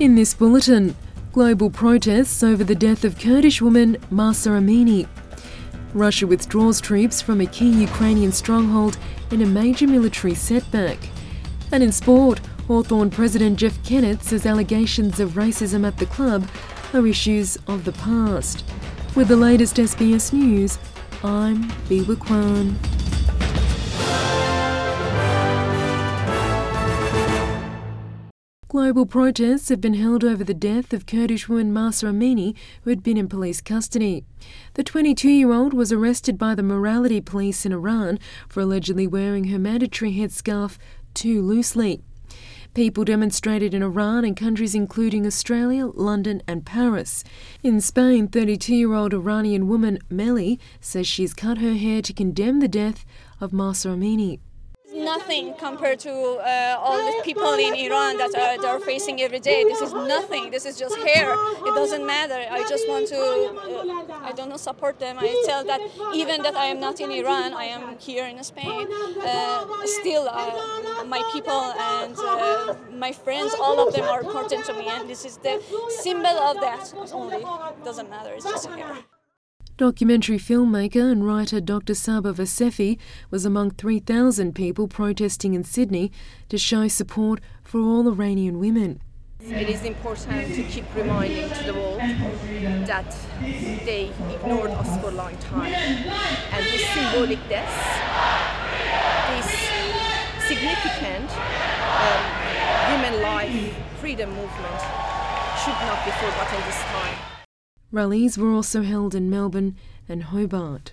In this bulletin, global protests over the death of Kurdish woman Mahsa Amini. Russia withdraws troops from a key Ukrainian stronghold in a major military setback. And in sport, Hawthorn president Jeff Kennett says allegations of racism at the club are issues of the past. With the latest SBS news, I'm Biwa Kwan. Global protests have been held over the death of Kurdish woman Mahsa Amini, who had been in police custody. The 22 year old was arrested by the morality police in Iran for allegedly wearing her mandatory headscarf too loosely. People demonstrated in Iran and countries including Australia, London, and Paris. In Spain, 32 year old Iranian woman Meli says she's cut her hair to condemn the death of Mahsa Amini nothing compared to uh, all the people in Iran that are, that are facing every day. This is nothing. This is just hair. It doesn't matter. I just want to, uh, I don't know, support them. I tell that even that I am not in Iran, I am here in Spain. Uh, still, uh, my people and uh, my friends, all of them are important to me, and this is the symbol of that. Only it doesn't matter. It's just hair. Documentary filmmaker and writer Dr. Saba Vasefi was among 3,000 people protesting in Sydney to show support for all Iranian women. It is important to keep reminding to the world that they ignored us for a long time. And this symbolic death, this significant um, women life freedom movement should not be forgotten this time. Rallies were also held in Melbourne and Hobart.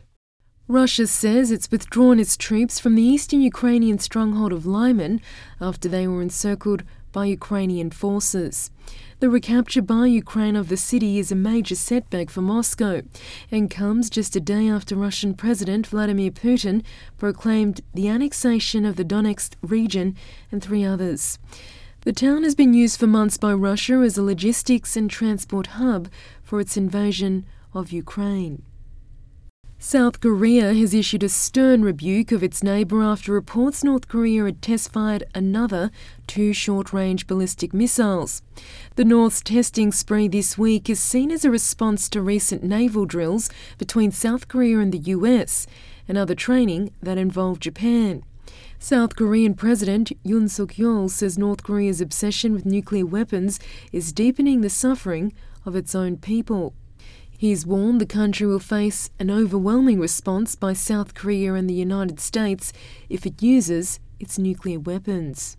Russia says it's withdrawn its troops from the eastern Ukrainian stronghold of Lyman after they were encircled by Ukrainian forces. The recapture by Ukraine of the city is a major setback for Moscow and comes just a day after Russian President Vladimir Putin proclaimed the annexation of the Donetsk region and three others. The town has been used for months by Russia as a logistics and transport hub for its invasion of Ukraine. South Korea has issued a stern rebuke of its neighbour after reports North Korea had test fired another two short range ballistic missiles. The North's testing spree this week is seen as a response to recent naval drills between South Korea and the US and other training that involved Japan. South Korean President Yoon Suk Yeol says North Korea's obsession with nuclear weapons is deepening the suffering of its own people. He's warned the country will face an overwhelming response by South Korea and the United States if it uses its nuclear weapons.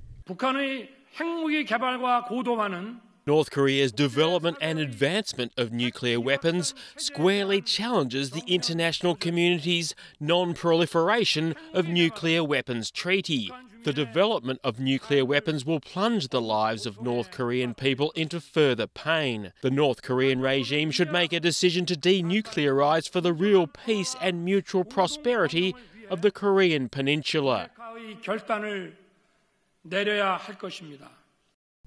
North Korea's development and advancement of nuclear weapons squarely challenges the international community's non proliferation of nuclear weapons treaty. The development of nuclear weapons will plunge the lives of North Korean people into further pain. The North Korean regime should make a decision to denuclearize for the real peace and mutual prosperity of the Korean peninsula.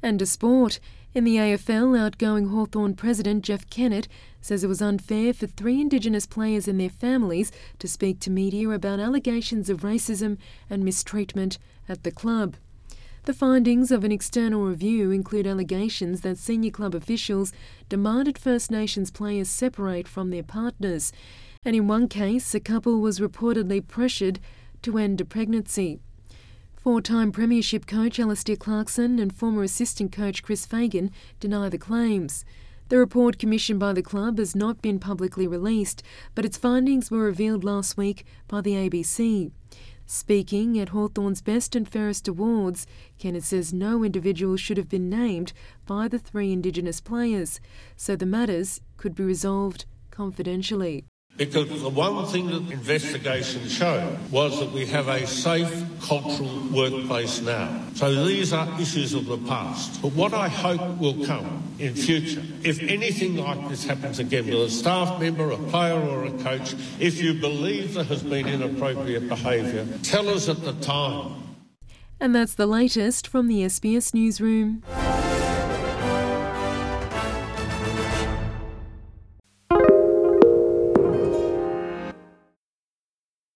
And to sport. In the AFL, outgoing Hawthorn president Jeff Kennett says it was unfair for three Indigenous players and their families to speak to media about allegations of racism and mistreatment at the club. The findings of an external review include allegations that senior club officials demanded First Nations players separate from their partners, and in one case, a couple was reportedly pressured to end a pregnancy. Four time Premiership coach Alastair Clarkson and former assistant coach Chris Fagan deny the claims. The report commissioned by the club has not been publicly released, but its findings were revealed last week by the ABC. Speaking at Hawthorn's Best and Fairest Awards, Kennett says no individual should have been named by the three Indigenous players, so the matters could be resolved confidentially. Because the one thing that investigations showed was that we have a safe cultural workplace now. So these are issues of the past. But what I hope will come in future, if anything like this happens again with a staff member, a player or a coach, if you believe there has been inappropriate behaviour, tell us at the time. And that's the latest from the SBS Newsroom.